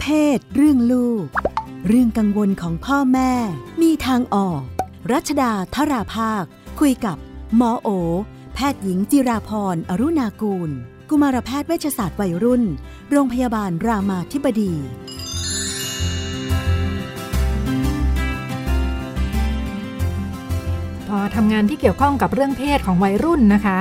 เพศ เรื่องลูก เรื่องกังวลของพ่อแม่ มีทางออก รัชดาธราภาค คุยกับหมอโอ แพทย์หญิงจิราพรอรุณากูล กุมารแพทย์เวชศาสตร์วัยรุ่น โรงพยาบาลรามาธิบดีพอทำงานที่เกี่ยวข้องกับเรื่องเพศของวัยรุ่นนะคะ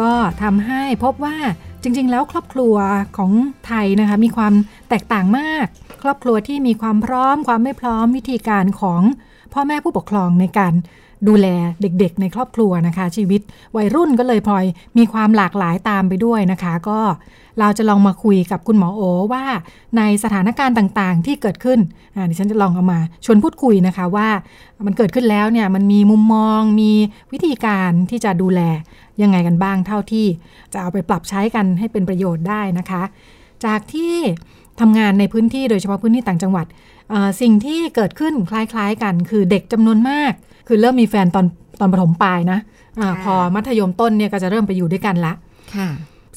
ก็ทำให้พบว่า จริงๆ แล้วครอบครัวของไทยนะคะมีความแตกต่างมาก ครอบครัวที่มีความพร้อมความไม่พร้อมวิธีการของพ่อแม่ผู้ปกครองในการ ดูแลเด็กๆ ในครอบครัวนะคะ ชีวิตวัยรุ่นก็เลยพลอยมีความหลากหลายตามไปด้วยนะคะ ก็เราจะลองมาคุยกับคุณหมอโอว่าในสถานการณ์ต่างๆ ที่เกิดขึ้นอ่าดิฉันจะลองเอามาชวนพูดคุยนะคะว่ามันเกิดขึ้นแล้วเนี่ยมันมีมุมมองมีวิธีการที่จะดูแลยังไงกันบ้างเท่าที่จะเอาไปปรับใช้กันให้เป็นประโยชน์ได้นะคะ จากที่ทำงานในพื้นที่โดยเฉพาะพื้นที่ต่างจังหวัดสิ่งที่เกิดขึ้นคล้ายๆกัน คือเด็กจำนวนมาก คือเริ่มมีแฟนตอนตอนประถมปลายนะอาค่ะพอมัธยมต้นเนี่ยก็จะเริ่มไปอยู่ด้วยกันละค่ะ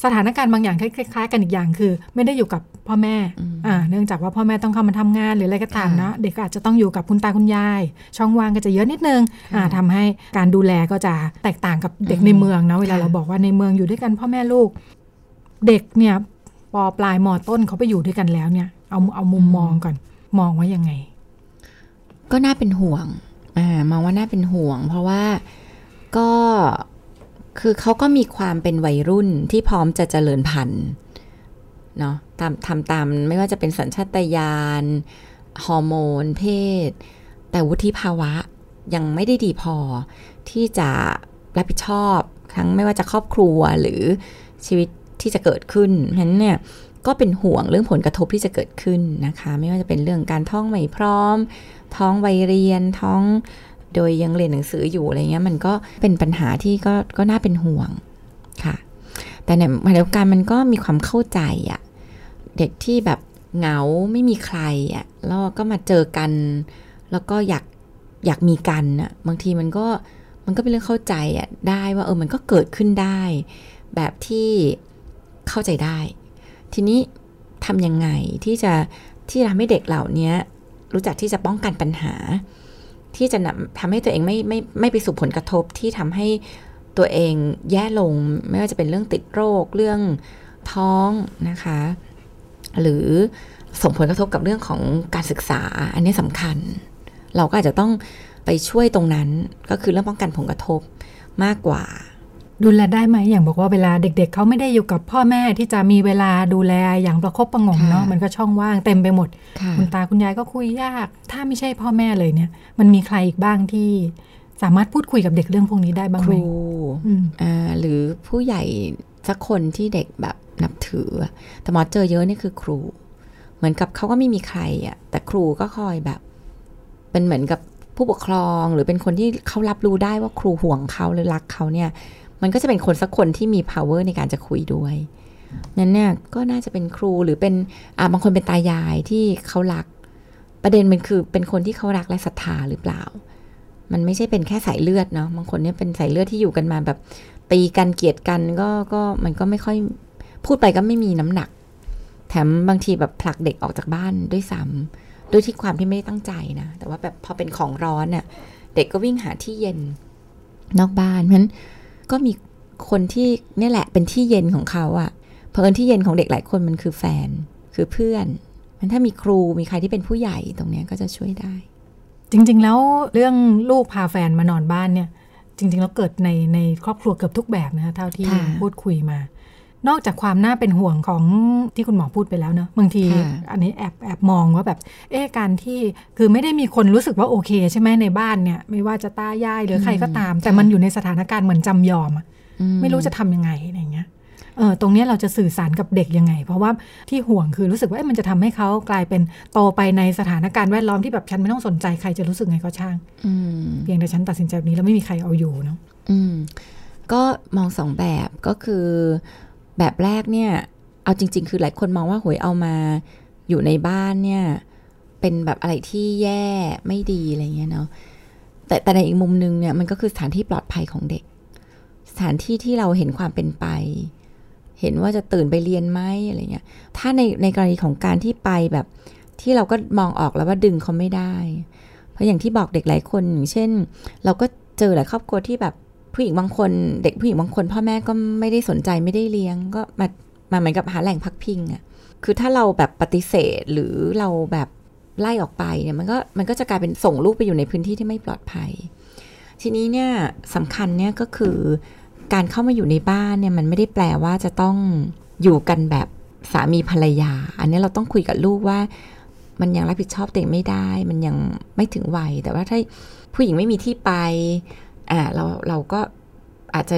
สถานการณ์บางอย่างคล้ายๆกันอีกอย่างคือ ไม่ได้อยู่กับพ่อแม่อืมอ่าเนื่องจากว่าพ่อแม่ต้องเข้ามาทำงานหรืออะไรก็ตามค่ะนะเด็กก็อาจจะต้องอยู่กับคุณตาคุณยาย ช่องว่างก็จะเยอะนิดนึงค่ะอ่าทำให้การดูแลก็จะแตกต่างกับเด็กอืมในเมืองนะเวลาค่ะเราบอกว่าในเมืองอยู่ด้วยกันพ่อแม่ลูก เด็กเนี่ยปปลายมต้นเขาไปอยู่ด้วยกันแล้วเนี่ย เอาเอามุมมองก่อนมองว่ายังไง ก็น่าเป็นห่วง อ่ามองว่าน่าเป็นห่วง เพราะว่าก็คือเขาก็มีความเป็นวัยรุ่นที่พร้อมจะเจริญพันธุ์เนาะตามทำตามไม่ว่าจะเป็นสัญชาตญาณฮอร์โมน เพศ แต่วุฒิภาวะยังไม่ได้ดีพอที่จะรับผิดชอบทั้งไม่ว่าจะครอบครัวหรือชีวิตที่จะเกิดขึ้นฉะนั้นเนี่ยก็เป็นห่วงเรื่องผลกระทบที่จะเกิดขึ้นนะคะ ไม่ว่าจะเป็นเรื่องการท้องไม่พร้อม ท้องวัยเรียนท้องโดยยังเรียนหนังสืออยู่อะไรเงี้ยมันก็เป็นปัญหาที่ก็ก็น่าเป็นห่วงค่ะ แต่ในขณะเดียวกันมันก็มีความเข้าใจอะเด็กที่แบบเหงาไม่มีใครอะแล้วก็มาเจอกัน แล้วก็อยากอยากมีกันอะบางทีมันก็มันก็เป็นเรื่องเข้าใจอะได้ว่าเออมันก็เกิดขึ้นได้ แบบที่เข้าใจได้ ทีนี้ทำยังไงที่จะที่จะทำให้เด็กเหล่านี้ รู้จักที่จะป้องกันปัญหา ที่จะนำทำให้ตัวเองไม่ไม่ไม่ไปสู่ผลกระทบที่ทำให้ตัวเองแย่ลง ไม่ว่าจะเป็นเรื่องติดโรคเรื่องท้องนะคะ หรือส่งผลกระทบกับเรื่องของการศึกษา อันนี้สำคัญ เราก็อาจจะต้องไปช่วยตรงนั้นก็คือเรื่องป้องกันผลกระทบมากกว่า ดูแลได้ไหมอย่างบอกว่าเวลาเด็กๆเขาไม่ได้อยู่กับพ่อแม่ที่จะมีเวลาดูแลอย่างประคบประหงมค่ะเนาะมันก็ช่องว่างเต็มไปหมดค่ะคุณตาคุณยายก็คุยยาก ถ้าไม่ใช่พ่อแม่เลยเนี่ย มันมีใครอีกบ้างที่สามารถพูดคุยกับเด็กเรื่องพวกนี้ได้บ้างคไหมรูอืมอ่าหรือผู้ใหญ่สักคนที่เด็กแบบนับถืออะแต่หมอเจอเยอะนี่คือครู เหมือนกับเขาก็ไม่มีใครอะ แต่ครูก็คอยแบบ เป็นเหมือนกับผู้ปกครองหรือเป็นคนที่เขารับรู้ได้ว่าครูห่วงเขาหรือรักเขาเนี่ย มันก็จะเป็นคนสักคนที่มี power ในการจะคุยด้วยนั้นเนี่ยก็น่าจะเป็นครูหรือเป็นอ่าบางคนเป็นตายายที่เขารัก ประเด็นมันคือเป็นคนที่เขารักและศรัทธาหรือเปล่า มันไม่ใช่เป็นแค่สายเลือดเนาะบางคนเนี่ยเป็นสายเลือดที่อยู่กันมาแบบตีกันเกลียดกันก็ก็มันก็ไม่ค่อยพูดไปก็ไม่มีน้ำหนัก แถมบางทีแบบผลักเด็กออกจากบ้านด้วยซ้ำด้วยที่ความที่ไม่ได้ตั้งใจนะแต่ว่าแบบพอเป็นของร้อนเน่ะเด็กก็วิ่งหาที่เย็นนอกบ้านเพราะฉะนั้น ก็มีคนที่เนี่ยแหละเป็นที่เย็นของเขาอะเพราะเอิญที่เย็นของเด็กหลายคนมันคือแฟนคือเพื่อน มันถ้ามีครูมีใครที่เป็นผู้ใหญ่ตรงเนี้ยก็จะช่วยได้ จริง ๆ แล้วเรื่องลูกพาแฟนมานอนบ้านเนี่ย จริง ๆ แล้วเกิดในในครอบครัวเกือบทุกแบบนะคะเท่าที่ค่ะพูดคุยมา นอกจากความน่าเป็นห่วงของที่คุณหมอพูดไปแล้วเนอะบางทีค่ะอันนี้แอบแอบมองว่าแบบ เอ๊ะการที่คือไม่ได้มีคนรู้สึกว่าโอเค ใช่ไหมในบ้านเนี่ย ไม่ว่าจะตายายหรือใครก็ตาม แต่มันอยู่ในสถานการณ์เหมือนจำยอมอะอืไม่รู้จะทำยังไงอะไรเงี้ยเออตรงเนี้ยเราจะสื่อสารกับเด็กยังไง เพราะว่าที่ห่วงคือรู้สึกว่าเอ๊ะมันจะทำให้เขากลายเป็นโตไปในสถานการณ์แวดล้อมที่แบบฉันไม่ต้องสนใจใครจะรู้สึกไงก็ช่างอืมเพียงแต่ฉันตัดสินใจแบบนี้แล้วไม่มีใครเอาอยู่เนาะอืมก็มองสองแบบก็คือ แบบแรกเนี่ย เอาจริง ๆ คือหลายคนมองว่าหวยเอามาอยู่ในบ้านเนี่ย เป็นแบบอะไรที่แย่ไม่ดีอะไรเงี้ยเนาะแต่แต่ในอีกมุมนึงเนี่ยมันก็คือสถานที่ปลอดภัยของเด็ก สถานที่ที่เราเห็นความเป็นไป เห็นว่าจะตื่นไปเรียนไหมอะไรเงี้ย ถ้าในในกรณีของการที่ไปแบบที่เราก็มองออกแล้วว่าดึงเขาไม่ได้ เพราะอย่างที่บอกเด็กหลายคนอย่างเช่น เราก็เจอหลายครอบครัวที่แบบ ผู้หญิงบางคน เด็กผู้หญิงบางคน พ่อแม่ก็ไม่ได้สนใจไม่ได้เลี้ยง ก็มามาเหมือนกับหาแหล่งพักพิงอะ่ะคือถ้าเราแบบปฏิเสธหรือเราแบบไล่ออกไปเนี่ยมันก็มันก็จะกลายเป็นส่งลูกไปอยู่ในพื้นที่ที่ไม่ปลอดภัย ทีนี้เนี่ยสำคัญเนี่ยก็คือการเข้ามาอยู่ในบ้านเนี่ยมันไม่ได้แปลว่าจะต้องอยู่กันแบบสามีภรรยา อันนี้เราต้องคุยกับลูกว่า มันยังรับผิดชอบตัวเองไม่ได้ มันยังไม่ถึงวัย แต่ว่าถ้าผู้หญิงไม่มีที่ไป อ่าเราเราก็อาจจะ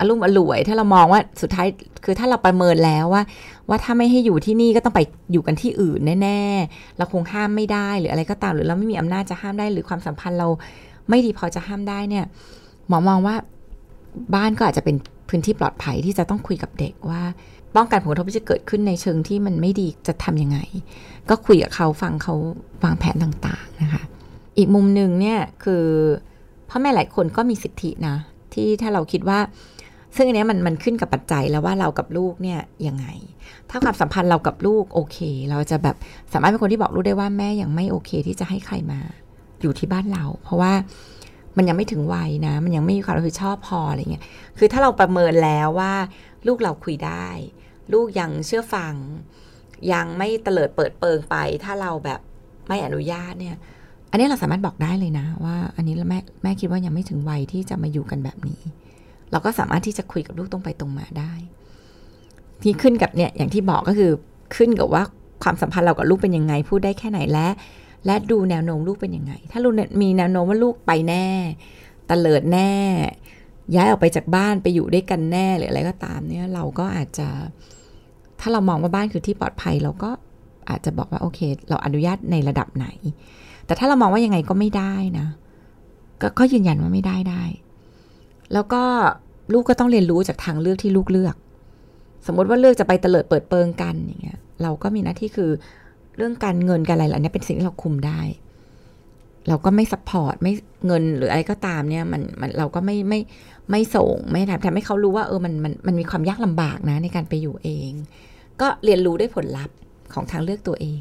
อารมณ์อร่วย ถ้าเรามองว่าสุดท้ายคือถ้าเราประเมินแล้วว่า ว่าถ้าไม่ให้อยู่ที่นี่ก็ต้องไปอยู่กันที่อื่นแน่ๆเราคงห้ามไม่ได้หรืออะไรก็ตามหรือเราไม่มีอำนาจจะห้ามได้ หรือความสัมพันธ์เราไม่ดีพอจะห้ามได้เนี่ยหมอมองว่าบ้านก็อาจจะเป็นพื้นที่ปลอดภัยที่จะต้องคุยกับเด็กว่าป้องกันผลกระทบที่จะเกิดขึ้นในเชิงที่มันไม่ดีจะทํำยังไง ก็คุยกับเขาฟังเขาวางแผนต่างๆนะคะ อีกมุมหนึ่งเนี่ยคือ พ่อแม่หลายคนก็มีสิทธินะ ที่ถ้าเราคิดว่า ซึ่งอันนี้มันมันขึ้นกับปัจจัยแล้วว่าเรากับลูกเนี่ยยังไง ถ้าความสัมพันธ์เรากับลูกโอเค เราจะแบบสามารถเป็นคนที่บอกลูกได้ว่าแม่ยังไม่โอเค ที่จะให้ใครมา อยู่ที่บ้านเรา เพราะว่ามันยังไม่ถึงวัยนะ มันยังไม่มีความรับผิดชอบพออะไรเงี้ย คือถ้าเราประเมินแล้วว่า ลูกเราคุยได้ ลูกยังเชื่อฟัง ยังไม่เตลิดเปิดเปิงไป ถ้าเราแบบไม่อนุญาตเนี่ย อันนี้เราสามารถบอกได้เลยนะว่า อันนี้แม่แม่คิดว่ายังไม่ถึงวัยที่จะมาอยู่กันแบบนี้ เราก็สามารถที่จะคุยกับลูกตรงไปตรงมาได้ ที่ขึ้นกับเนี่ยอย่างที่บอกก็คือขึ้นกับว่าความสัมพันธ์เรากับลูกเป็นยังไงพูดได้แค่ไหนและ และดูแนวโน้มลูกเป็นยังไง ถ้าลูกมีแนวโน้มว่าลูกไปแน่ตะเลิดแน่ ย้ายออกไปจากบ้านไปอยู่ด้วยกันแน่หรืออะไรก็ตามเนี่ยเราก็อาจจะ ถ้าเรามองว่าบ้านคือที่ปลอดภัยเราก็อาจจะบอกว่าโอเค เราอนุญาตในระดับไหน แต่ถ้าเรามองว่ายังไงก็ไม่ได้นะก็ก็ยืนยันว่าไม่ได้ได้ แล้วก็ลูกก็ต้องเรียนรู้จากทางเลือกที่ลูกเลือก สมมติว่าเลือกจะไปเตลิดเปิดเปิงกันอย่างเงี้ย เราก็มีหน้าที่คือเรื่องการเงินการอะไรเหล่านี้เป็นสิ่งที่เราคุมได้ เราก็ไม่ support ไม่เงินหรืออะไรก็ตามเนี่ยมันมันเราก็ไม่ไม่ไม่ส่งไม่ทำทำให้เขารู้ว่าเออมันมันมันมีความยากลำบากนะในการไปอยู่เอง ก็เรียนรู้ได้ผลลัพธ์ของทางเลือกตัวเอง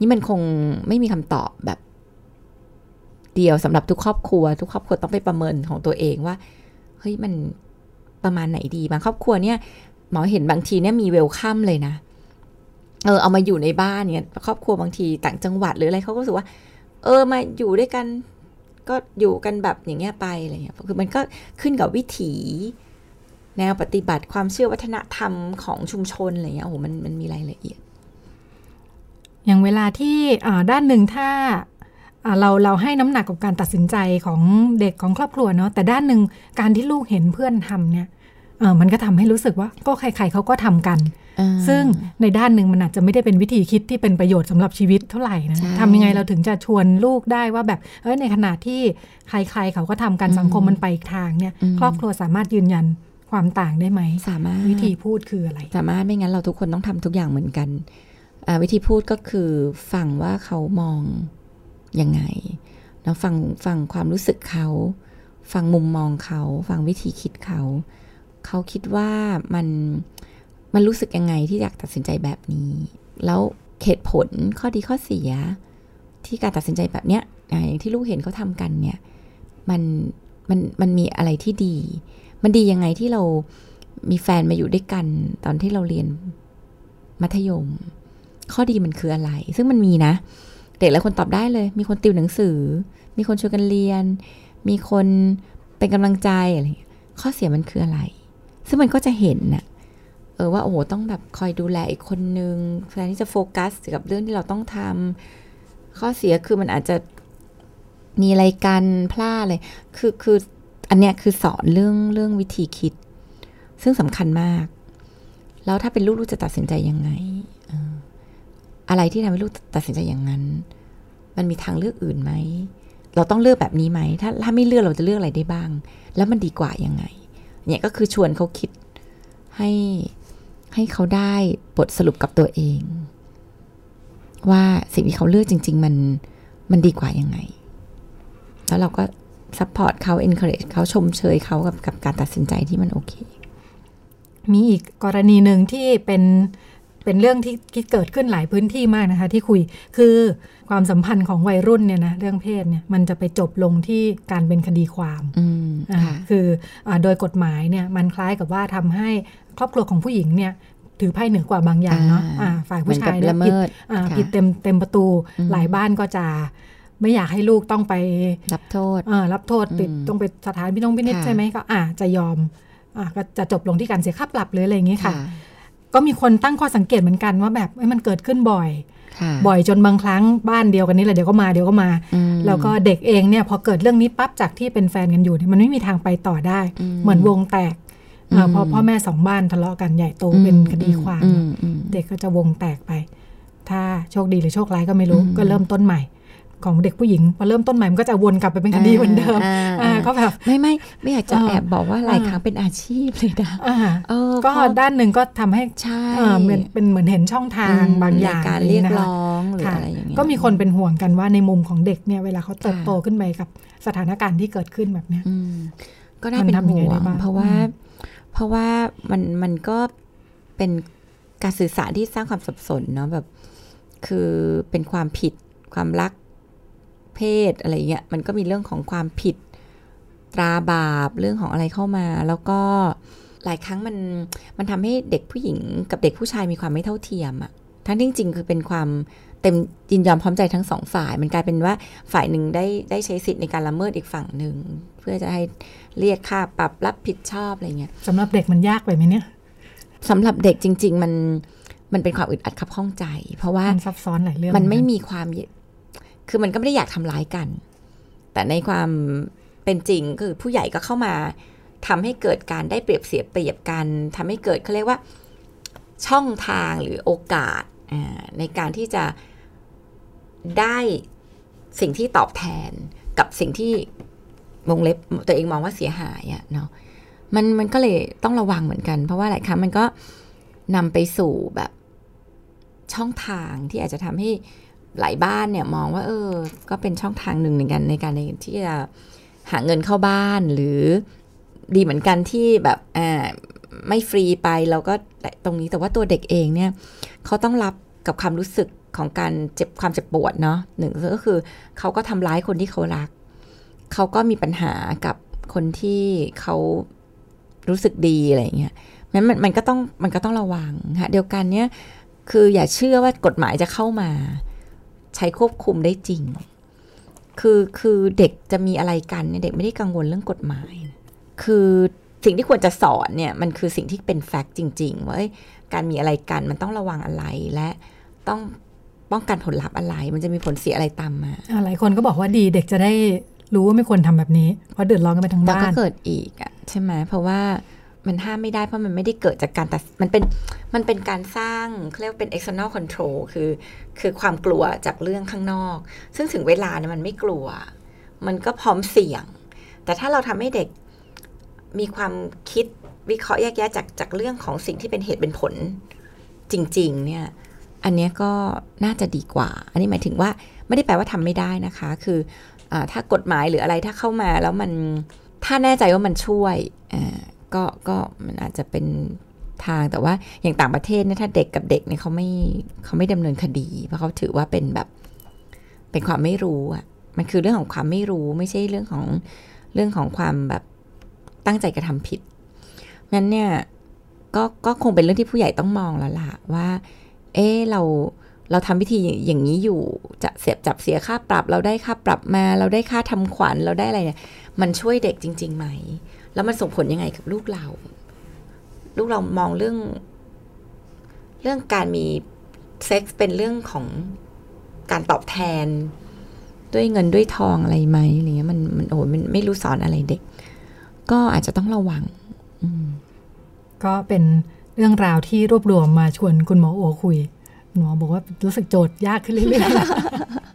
นี่มันคงไม่มีคำตอบแบบ เดียวสำหรับทุกครอบครัว ทุกครอบครัวต้องไปประเมินของตัวเองว่า เฮ้ยมันประมาณไหนดีบางครอบครัวเนี่ยหมอเห็นบางทีเนี่ยมีเวลคัมเลยนะเออเอามาอยู่ในบ้านเนี่ยครอบครัวบางทีต่างจังหวัดหรืออะไรเขาก็รู้สึกว่า เออมาอยู่ด้วยกัน ก็อยู่กันแบบอย่างเงี้ยไปอะไรเงี้ยคือมันก็ขึ้นกับวิถี แนวปฏิบัติความเชื่อวัฒนธรรมของชุมชนอะไรเงี้ยโอ้โหมันมันมีรายละเอียด อย่างเวลาที่ด้านหนึ่งถ้าเราเราให้น้ำหนักกับการตัดสินใจของเด็กของครอบครัวเนาะแต่ด้านหนึ่งการที่ลูกเห็นเพื่อนทำเนี่ยเออมันก็ทำให้รู้สึกว่าก็ใครๆเขาก็ทำกัน ซึ่งในด้านหนึ่งมันอาจจะไม่ได้เป็นวิธีคิดที่เป็นประโยชน์สำหรับชีวิตเท่าไหร่นะทำยังไงเราถึงจะชวนลูกได้ว่าแบบเออในขณะที่ใครๆเขาก็ทำกันสังคมมันไปอีกทางเนี่ยครอบครัวสามารถยืนยันความต่างได้ไหมสามารถวิธีพูดคืออะไร สามารถไม่งั้นเราทุกคนต้องทำทุกอย่างเหมือนกัน วิธีพูดก็คือฟังว่าเขามองยังไงแล้วฟังฟังความรู้สึกเขา ฟังมุมมองเขา ฟังวิธีคิดเขา เขาคิดว่ามันมันรู้สึกยังไงที่อยากตัดสินใจแบบนี้ แล้วเหตุผลข้อดีข้อเสีย ที่การตัดสินใจแบบเนี้ยอย่างที่ลูกเห็นเขาทำกันเนี่ยมันมันมันมีอะไรที่ดี มันดียังไงที่เรามีแฟนมาอยู่ด้วยกัน ตอนที่เราเรียนมัธยม ข้อดีมันคืออะไร ซึ่งมันมีนะ เด็กหลายคนตอบได้เลย มีคนติวหนังสือ มีคนช่วยกันเรียน มีคนเป็นกำลังใจอะไรข้อเสียมันคืออะไร ซึ่งมันก็จะเห็นนะ่ะเออว่าโอ้โหต้องแบบคอยดูแลอีกคนนึงแทนที่จะโฟกัสกับเรื่องที่เราต้องทำข้อเสียคือมันอาจจะมีอะไรกันพลาดเลยคือคืออันเนี้ยคือสอนเรื่องเรื่องวิธีคิด ซึ่งสำคัญมาก แล้วถ้าเป็นลูกลูกจะตัดสินใจยังไง อะไรที่ทำให้ลูกตัดสินใจอย่างนั้น มันมีทางเลือกอื่นไหม เราต้องเลือกแบบนี้ไหม ถ้าถ้าไม่เลือกเราจะเลือกอะไรได้บ้าง แล้วมันดีกว่ายังไง เนี่ยก็คือชวนเขาคิดให้ให้เขาได้บทสรุปกับตัวเอง ว่าสิ่งที่เขาเลือกจริง ๆ มันมันดีกว่ายังไง แล้วเราก็ support เขา encourage เขาชมเชยเขากับกับการตัดสินใจที่มันโอเค มีอีกกรณีหนึ่งที่เป็น เป็นเรื่องที่คิดเกิดขึ้นหลายพื้นที่มากนะคะ ที่คุยคือความสัมพันธ์ของวัยรุ่นเนี่ยนะเรื่องเพศเนี่ยมันจะไปจบลงที่การเป็นคดีความอืมอ่าค่ะคืออาโดยกฎหมายเนี่ยมันคล้ายกับว่าทำให้ครอบครัวของผู้หญิงเนี่ยถือไพ่เหนือกว่าบางอย่างเนาะอ่าอ่าฝ่ายผู้ชายเหมือนกับเนี่ยละเมิผิดดอ่าค่ะผิดเต็มเต็มประตูอืมหลายบ้านก็จะไม่อยากให้ลูกต้องไปรับโทษเอ่อรับโทษติดอืมต้องไปสถานพินิจพินิจค่ะใช่ไหมก็อ่าจะยอมอ่าก็จะจบลงที่การเสียค่าปรับหรืออะไรอย่างนี้ค่ะค่ะ ก็มีคนตั้งข้อสังเกตเหมือนกันว่าแบบเอ้ยมันเกิดขึ้นบ่อยค่ะบ่อยจนบางครั้งบ้านเดียวกันนี่แหละเดี๋ยวก็มาเดี๋ยวก็มาอืมแล้วก็เด็กเองเนี่ยพอเกิดเรื่องนี้ปั๊บจากที่เป็นแฟนกันอยู่เนี่ยมันไม่มีทางไปต่อได้อืมเหมือนวงแตกอ่าอืมพอพ่อแม่สองบ้านทะเลาะกันใหญ่โตเป็นคดีความอืมอืมเด็กก็จะวงแตกไป ถ้าโชคดีหรือโชคร้ายก็ไม่รู้อืมก็เริ่มต้นใหม่ ของเด็กผู้หญิงพอเริ่มต้นใหม่มันก็จะวนกลับไปเป็นคดีเหมือนเดิมอ่าอ่าก็แบบไม่ไม่ไม่อยากจะเออแอบบอกว่าหลายอ่าครั้งเป็นอาชีพเลยนะอ่าเออก็เพราะด้านหนึ่งก็ทำให้ใช่เอ่อเหมือนเป็นเหมือนเห็นช่องทางอืมบางอย่างในการเรียกนะคะร้องหรือค่ะอะไรอย่างเงี้ยก็มีคนเป็นห่วงกันว่าในมุมของเด็กเนี่ยเวลาเขาเติบค่ะโตขึ้นไปกับสถานการณ์ที่เกิดขึ้นแบบเนี้ยอืมก็น่าเป็นมันทำยังไงห่วได้งบ้างเพราะว่าอืมเพราะว่ามันมันก็เป็นการสื่อสารที่สร้างความสับสนเนาะแบบ คือเป็นความผิดความรัก เพศอะไรเงี้ยมันก็มีเรื่องของความผิดตราบาปเรื่องของอะไรเข้ามา แล้วก็หลายครั้งมันมันทำให้เด็กผู้หญิงกับเด็กผู้ชายมีความไม่เท่าเทียมอะทั้งที่จริงๆคือเป็นความเต็มยินยอมพร้อมใจทั้งสองฝ่าย มันกลายเป็นว่าฝ่ายหนึ่งได้ได้ใช้สิทธิ์ในการละเมิดอีกฝั่งหนึ่ง เพื่อจะให้เรียกค่าปรับรับผิดชอบอะไรเงี้ยสำหรับเด็กมันยากไปไหมเนี่ยสำหรับเด็กจริง ๆ มันมันเป็นความอึดอัดขับข้องใจ เพราะว่ามันซับซ้อนหลายเรื่องมันไม่เหอกัมีความ คือมันก็ไม่ได้อยากทำร้ายกัน แต่ในความเป็นจริงคือผู้ใหญ่ก็เข้ามาทำให้เกิดการได้เปรียบเสียเปรียบกันทำให้เกิดเขาเรียกว่าช่องทางหรือโอกาสในการที่จะได้สิ่งที่ตอบแทนกับสิ่งที่วงเล็บตัวเองมองว่าเสียหายอะเนาะมันมันก็เลยต้องระวังเหมือนกัน เพราะว่าหลายครั้งมันก็นำไปสู่แบบช่องทางที่อาจจะทำให้ หลายบ้านเนี่ยมองว่าเออ ก็เป็นช่องทางหนึ่งในการในการในที่จะหาเงินเข้าบ้านหรือดีเหมือนกันที่แบบอ่าไม่ฟรีไปเราก็ตรงนี้แต่ว่าตัวเด็กเองเนี่ยเขาต้องรับกับความรู้สึกของการเจ็บความเจ็บปวดเนาะหนึ่งก็คือเขาก็ทำร้ายคนที่เขารัก เขาก็มีปัญหากับคนที่เขารู้สึกดีอะไรอย่างเงี้ยมันมันมันก็ต้องมันก็ต้องระวังฮะเดียวกันเนี่ยคืออย่าเชื่อว่ากฎหมายจะเข้ามา ใช้ควบคุมได้จริง คือคือเด็กจะมีอะไรกันเนี่ยเด็กไม่ได้กังวลเรื่องกฎหมาย คือสิ่งที่ควรจะสอนเนี่ยมันคือสิ่งที่เป็นแฟกต์จริง ๆ ว่าเอ้ยการมีอะไรกันมันต้องระวังอะไรและต้องป้องกันผลลัพธ์อะไร มันจะมีผลเสียอะไรตามมาอ่าหลายคนก็บอกว่าดีเด็กจะได้รู้ว่าไม่ควรทำแบบนี้เพราะเดือดร้อนกันไปทั้งแล้วบ้าก็นเกิดอีกอะใช่ไหมเพราะว่า มันห้ามไม่ได้เพราะมันไม่ได้เกิดจากการแตัดมันเป็นมันเป็นการสร้างเรียกว่าเป็น external control คือคือความกลัวจากเรื่องข้างนอก ซึ่งถึงเวลาเนี่ยมันไม่กลัว มันก็พร้อมเสี่ยง แต่ถ้าเราทำให้เด็กมีความคิดวิเคราะห์แยกแยะจากจากเรื่องของสิ่งที่เป็นเหตุเป็นผลจริง ๆ เนี่ย อันนี้ก็น่าจะดีกว่า อันนี้หมายถึงว่าไม่ได้แปลว่าทำไม่ได้นะคะ คืออถ้ากฎหมายหรืออะไรถ้าเข้ามาแล้วมันถ้าแน่ใจว่ามันช่วย ก็ก็มันอาจจะเป็นทางแต่ว่าอย่างต่างประเทศเนี่ยถ้าเด็กกับเด็กเนี่ยเขาไม่เขาไม่ดำเนินคดี เพราะเขาถือว่าเป็นแบบเป็นความไม่รู้อะมันคือเรื่องของความไม่รู้ไม่ใช่เรื่องของเรื่องของความแบบตั้งใจกระทำผิดงั้นเนี่ยก็ก็คงเป็นเรื่องที่ผู้ใหญ่ต้องมองแล้วล่ะว่า เอ๊ะเราเราทำวิธีอย่างนี้อยู่จะเสียบจับเสียค่าปรับ เราได้ค่าปรับมา เราได้ค่าทำขวัญเราได้อะไรเนี่ย มันช่วยเด็กจริง ๆ ไหม แล้วมันส่งผลยังไงกับลูกเรา ลูกเรามองเรื่อง เรื่องการมีเซ็กส์เป็นเรื่องของการตอบแทน ด้วยเงินด้วยทองอะไรไหมอะไรเงี้ยมันมันโอ้มันไม่รู้สอนอะไรเด็ก ก็อาจจะต้องระวัง ก็เป็นเรื่องราวที่รวบรวมมาชวนคุณหมอโอคุย หมอบอกว่ารู้สึกโจทย์ยากขึ้นเรื่อยๆ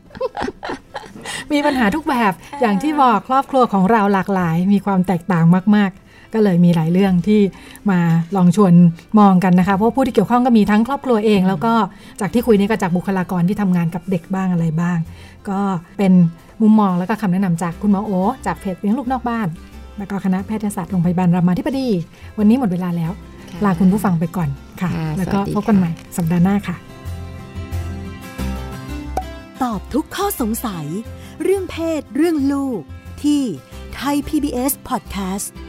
มีปัญหาทุกแบบ อย่างที่บอกครอบครัวของเราหลากหลาย มีความแตกต่างมาก ๆก็เลยมีหลายเรื่องที่มาลองชวนมองกันนะคะ เพราะผู้ที่เกี่ยวข้องก็มีทั้งครอบครัวเอง แล้วก็จากที่คุยนี้ก็จากบุคลากรที่ทำงานกับเด็กบ้างอะไรบ้าง ก็เป็นมุมมองแล้วก็คำแนะนำจากคุณหมอโอจากเพจเลี้ยงลูกนอกบ้าน แล้วก็คณะแพทยศาสตร์โรงพยาบาลรามาธิบดี วันนี้หมดเวลาแล้ว ลาคุณผู้ฟังไปก่อนค่ะ แล้วก็พบกันใหม่สัปดาห์หน้าค่ะ ตอบทุกข้อสงสัย เรื่องเพศ เรื่องลูก ที่ไทย PBS Podcast ส